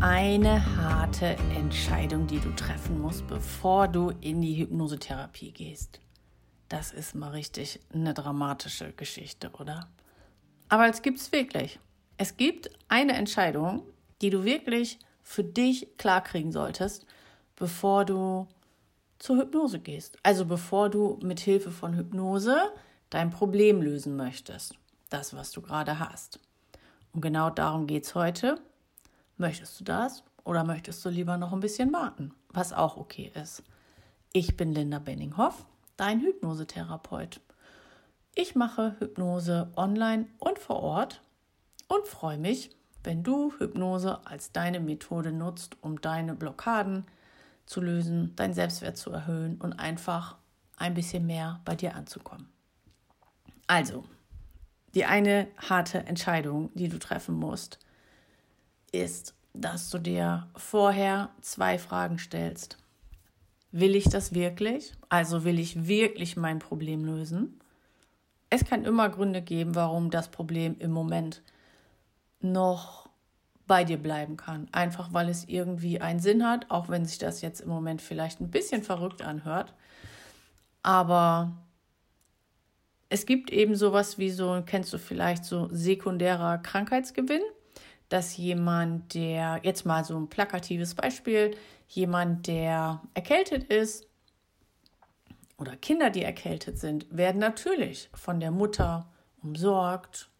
eine harte Entscheidung, die du treffen musst, bevor du in die Hypnosetherapie gehst. Das ist mal richtig eine dramatische Geschichte, oder? Aber es gibt es wirklich. Es gibt eine Entscheidung, die du wirklich für dich klarkriegen solltest, bevor du zur Hypnose gehst. Also bevor du mit Hilfe von Hypnose dein Problem lösen möchtest. Das, was du gerade hast. Und genau darum geht es heute. Möchtest du das oder möchtest du lieber noch ein bisschen warten? Was auch okay ist. Ich bin Linda Benninghoff, dein Hypnosetherapeut. Ich mache Hypnose online und vor Ort und freue mich, wenn du Hypnose als deine Methode nutzt, um deine Blockaden zu lösen, deinen Selbstwert zu erhöhen und einfach ein bisschen mehr bei dir anzukommen. Also, die eine harte Entscheidung, die du treffen musst, ist, dass du dir vorher zwei Fragen stellst. Will ich das wirklich? Also will ich wirklich mein Problem lösen? Es kann immer Gründe geben, warum das Problem im Moment noch bei dir bleiben kann. Einfach weil es irgendwie einen Sinn hat, auch wenn sich das jetzt im Moment vielleicht ein bisschen verrückt anhört. Aber es gibt eben sowas wie so, kennst du vielleicht so sekundärer Krankheitsgewinn dass jemand, der, jetzt mal so ein plakatives Beispiel, jemand, der erkältet ist oder Kinder, die erkältet sind, werden natürlich von der Mutter umsorgt,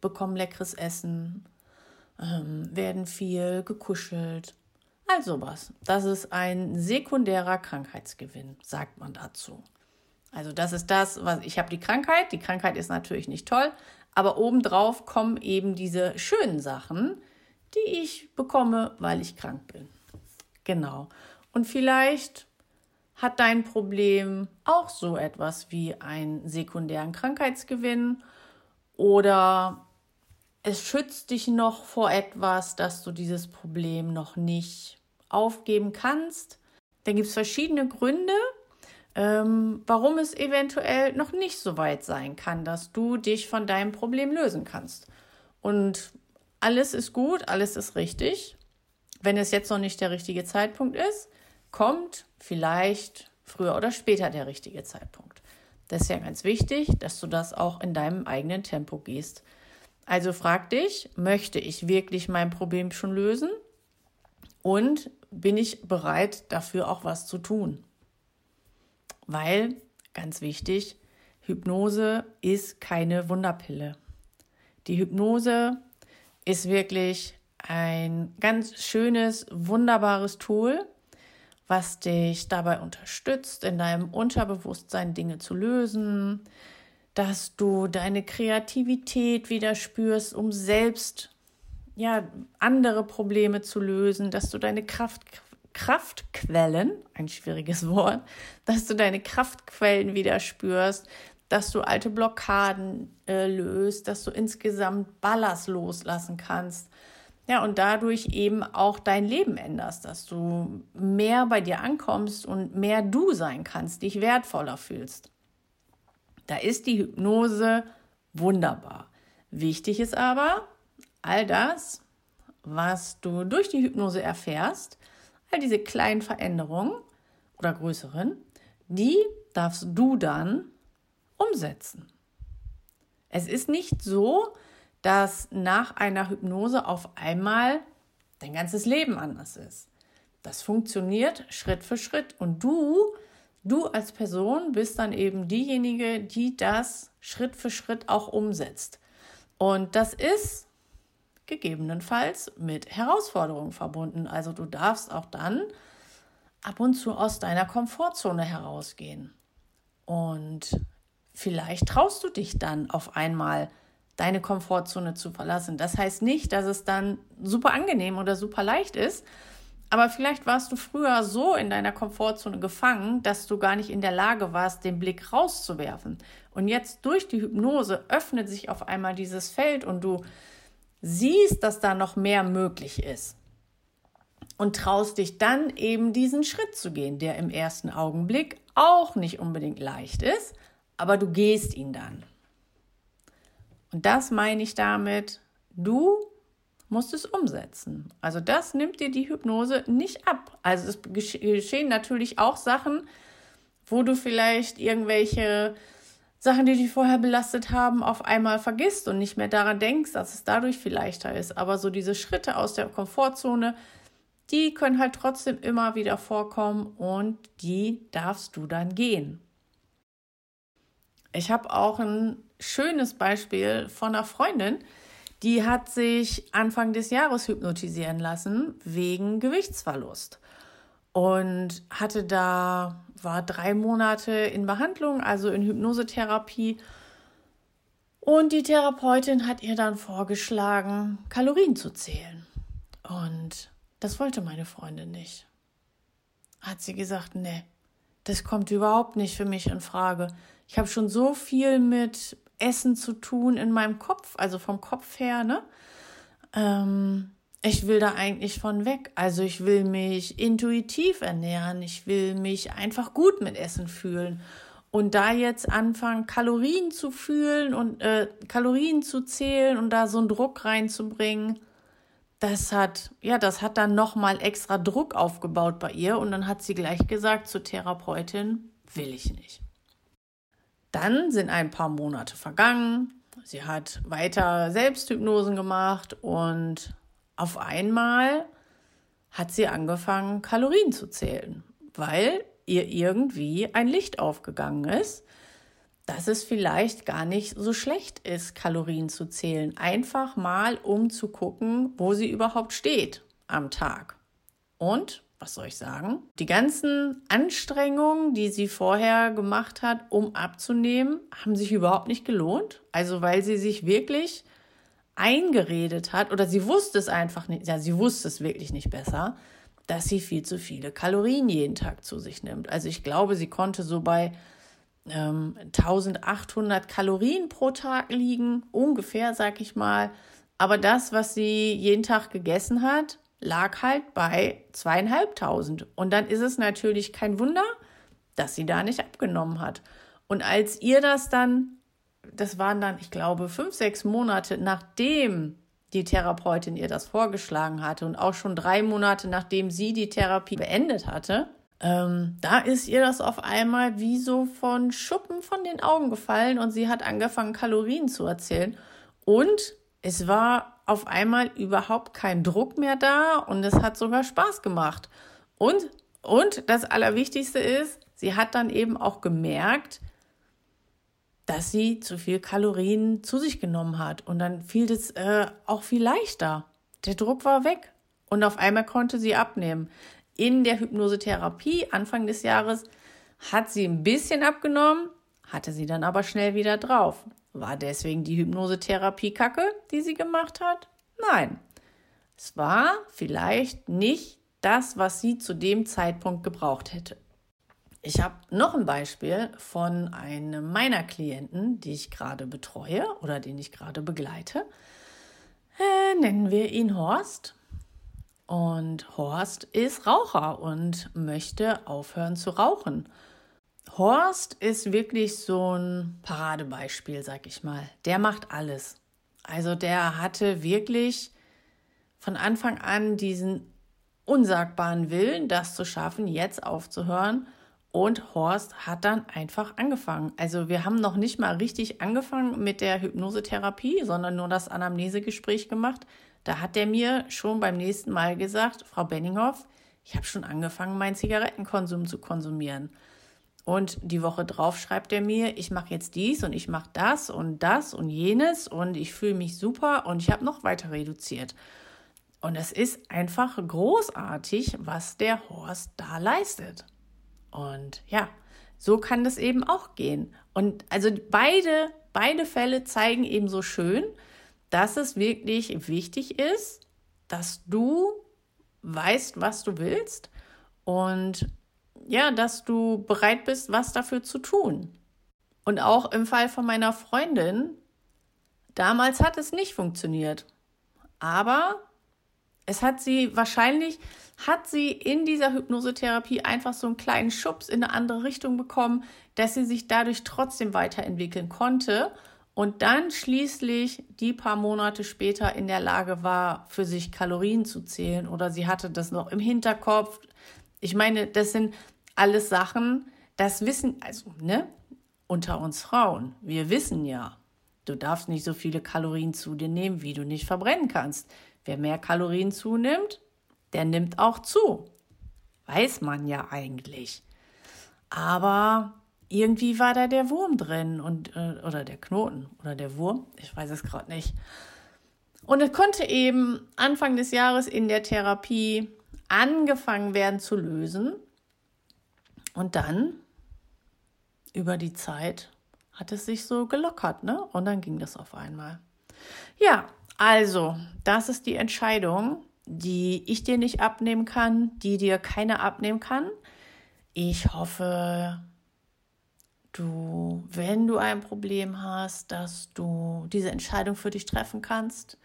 bekommen leckeres Essen, ähm, werden viel gekuschelt. All sowas. Das ist ein sekundärer Krankheitsgewinn, sagt man dazu. Also das ist das, was ich habe die Krankheit. Die Krankheit ist natürlich nicht toll, aber obendrauf kommen eben diese schönen Sachen, die ich bekomme, weil ich krank bin. Genau. Und vielleicht hat dein Problem auch so etwas wie einen sekundären Krankheitsgewinn oder es schützt dich noch vor etwas, dass du dieses Problem noch nicht aufgeben kannst. Dann gibt es verschiedene Gründe, ähm, warum es eventuell noch nicht so weit sein kann, dass du dich von deinem Problem lösen kannst. Und alles ist gut, alles ist richtig. Wenn es jetzt noch nicht der richtige Zeitpunkt ist, kommt vielleicht früher oder später der richtige Zeitpunkt. Das ist ja ganz wichtig, dass du das auch in deinem eigenen Tempo gehst. Also frag dich, möchte ich wirklich mein Problem schon lösen? Und bin ich bereit, dafür auch was zu tun? Weil, ganz wichtig, Hypnose ist keine Wunderpille. Die Hypnose ist wirklich ein ganz schönes, wunderbares Tool, was dich dabei unterstützt, in deinem Unterbewusstsein Dinge zu lösen, dass du deine Kreativität wieder spürst, um selbst ja andere Probleme zu lösen, dass du deine Kraft Kraftquellen, ein schwieriges Wort, dass du deine Kraftquellen wieder spürst, dass du alte Blockaden äh, löst, dass du insgesamt Ballast loslassen kannst. Ja, und dadurch eben auch dein Leben änderst, dass du mehr bei dir ankommst und mehr du sein kannst, dich wertvoller fühlst. Da ist die Hypnose wunderbar. Wichtig ist aber, all das, was du durch die Hypnose erfährst, All diese kleinen Veränderungen oder größeren, die darfst du dann umsetzen. Es ist nicht so, dass nach einer Hypnose auf einmal dein ganzes Leben anders ist. Das funktioniert Schritt für Schritt und du, du als Person bist dann eben diejenige, die das Schritt für Schritt auch umsetzt. Und das ist gegebenenfalls mit Herausforderungen verbunden. Also du darfst auch dann ab und zu aus deiner Komfortzone herausgehen. Und vielleicht traust du dich dann auf einmal, deine Komfortzone zu verlassen. Das heißt nicht, dass es dann super angenehm oder super leicht ist, aber vielleicht warst du früher so in deiner Komfortzone gefangen, dass du gar nicht in der Lage warst, den Blick rauszuwerfen. Und jetzt durch die Hypnose öffnet sich auf einmal dieses Feld und du siehst, dass da noch mehr möglich ist und traust dich dann eben diesen Schritt zu gehen, der im ersten Augenblick auch nicht unbedingt leicht ist, aber du gehst ihn dann. Und das meine ich damit, du musst es umsetzen. Also das nimmt dir die Hypnose nicht ab. Also es geschehen natürlich auch Sachen, wo du vielleicht irgendwelche Sachen, die dich vorher belastet haben, auf einmal vergisst und nicht mehr daran denkst, dass es dadurch viel leichter ist. Aber so diese Schritte aus der Komfortzone, die können halt trotzdem immer wieder vorkommen und die darfst du dann gehen. Ich habe auch ein schönes Beispiel von einer Freundin, die hat sich Anfang des Jahres hypnotisieren lassen wegen Gewichtsverlust und hatte da, war drei Monate in Behandlung, also in Hypnosetherapie. Und die Therapeutin hat ihr dann vorgeschlagen, Kalorien zu zählen. Und das wollte meine Freundin nicht. Hat sie gesagt, nee, das kommt überhaupt nicht für mich in Frage. Ich habe schon so viel mit Essen zu tun in meinem Kopf, also vom Kopf her, ne? Ähm, ich will da eigentlich von weg. Also ich will mich intuitiv ernähren. Ich will mich einfach gut mit Essen fühlen. Und da jetzt anfangen, Kalorien zu fühlen und äh, Kalorien zu zählen und da so einen Druck reinzubringen, das hat, ja, das hat dann nochmal extra Druck aufgebaut bei ihr. Und dann hat sie gleich gesagt zur Therapeutin, will ich nicht. Dann sind ein paar Monate vergangen. Sie hat weiter Selbsthypnosen gemacht und auf einmal hat sie angefangen, Kalorien zu zählen, weil ihr irgendwie ein Licht aufgegangen ist, dass es vielleicht gar nicht so schlecht ist, Kalorien zu zählen. Einfach mal, um zu gucken, wo sie überhaupt steht am Tag. Und was soll ich sagen? Die ganzen Anstrengungen, die sie vorher gemacht hat, um abzunehmen, haben sich überhaupt nicht gelohnt. Also weil sie sich wirklich eingeredet hat oder sie wusste es einfach nicht, ja, sie wusste es wirklich nicht besser, dass sie viel zu viele Kalorien jeden Tag zu sich nimmt. Also ich glaube, sie konnte so bei ähm, 1800 Kalorien pro Tag liegen, ungefähr, sag ich mal. Aber das, was sie jeden Tag gegessen hat, lag halt bei zweieinhalbtausend. Und dann ist es natürlich kein Wunder, dass sie da nicht abgenommen hat. Und als ihr das dann, das waren dann, ich glaube, fünf, sechs Monate nachdem die Therapeutin ihr das vorgeschlagen hatte und auch schon drei Monate nachdem sie die Therapie beendet hatte, ähm, da ist ihr das auf einmal wie so von Schuppen von den Augen gefallen und sie hat angefangen, Kalorien zu erzählen. Und es war auf einmal überhaupt kein Druck mehr da und es hat sogar Spaß gemacht. Und, und das Allerwichtigste ist, sie hat dann eben auch gemerkt, dass sie zu viel Kalorien zu sich genommen hat. Und dann fiel es äh, auch viel leichter. Der Druck war weg. Und auf einmal konnte sie abnehmen. In der Hypnosetherapie Anfang des Jahres hat sie ein bisschen abgenommen, hatte sie dann aber schnell wieder drauf. War deswegen die Hypnosetherapie kacke, die sie gemacht hat? Nein. Es war vielleicht nicht das, was sie zu dem Zeitpunkt gebraucht hätte. Ich habe noch ein Beispiel von einem meiner Klienten, die ich gerade betreue oder den ich gerade begleite. Äh, nennen wir ihn Horst. Und Horst ist Raucher und möchte aufhören zu rauchen. Horst ist wirklich so ein Paradebeispiel, sag ich mal. Der macht alles. Also der hatte wirklich von Anfang an diesen unsagbaren Willen, das zu schaffen, jetzt aufzuhören. Und Horst hat dann einfach angefangen. Also wir haben noch nicht mal richtig angefangen mit der Hypnosetherapie, sondern nur das Anamnesegespräch gemacht. Da hat er mir schon beim nächsten Mal gesagt, Frau Benninghoff, ich habe schon angefangen, meinen Zigarettenkonsum zu konsumieren. Und die Woche drauf schreibt er mir, ich mache jetzt dies und ich mache das und das und jenes und ich fühle mich super und ich habe noch weiter reduziert. Und es ist einfach großartig, was der Horst da leistet. Und ja, so kann das eben auch gehen. Und also beide, beide Fälle zeigen eben so schön, dass es wirklich wichtig ist, dass du weißt, was du willst und ja, dass du bereit bist, was dafür zu tun. Und auch im Fall von meiner Freundin, damals hat es nicht funktioniert. Aber es hat sie wahrscheinlich, hat sie in dieser Hypnosetherapie einfach so einen kleinen Schubs in eine andere Richtung bekommen, dass sie sich dadurch trotzdem weiterentwickeln konnte und dann schließlich die paar Monate später in der Lage war, für sich Kalorien zu zählen oder sie hatte das noch im Hinterkopf. Ich meine, das sind alles Sachen, das wissen, also, ne, unter uns Frauen, wir wissen ja, du darfst nicht so viele Kalorien zu dir nehmen, wie du nicht verbrennen kannst. Wer mehr Kalorien zunimmt, der nimmt auch zu. Weiß man ja eigentlich. Aber irgendwie war da der Wurm drin und äh, oder der Knoten oder der Wurm, ich weiß es gerade nicht. Und es konnte eben Anfang des Jahres in der Therapie angefangen werden zu lösen. Und dann über die Zeit hat es sich so gelockert, ne? Und dann ging das auf einmal. Ja, also, das ist die Entscheidung, die ich dir nicht abnehmen kann, die dir keiner abnehmen kann. Ich hoffe, du, wenn du ein Problem hast, dass du diese Entscheidung für dich treffen kannst,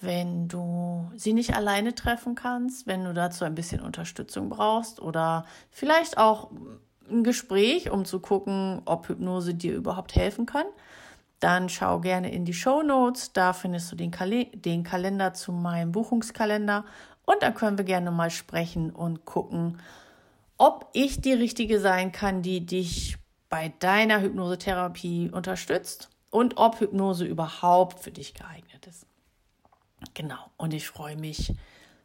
wenn du sie nicht alleine treffen kannst, wenn du dazu ein bisschen Unterstützung brauchst oder vielleicht auch ein Gespräch, um zu gucken, ob Hypnose dir überhaupt helfen kann, dann schau gerne in die Show Notes. Da findest du den, Kal den Kalender zu meinem Buchungskalender und dann können wir gerne mal sprechen und gucken, ob ich die richtige sein kann, die dich bei deiner Hypnosetherapie unterstützt und ob Hypnose überhaupt für dich geeignet ist. Genau, und ich freue mich,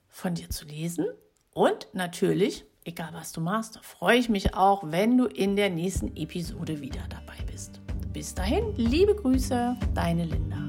von dir zu lesen und natürlich, egal was du machst, freue ich mich auch, wenn du in der nächsten Episode wieder dabei bist. Bis dahin, liebe Grüße, deine Linda.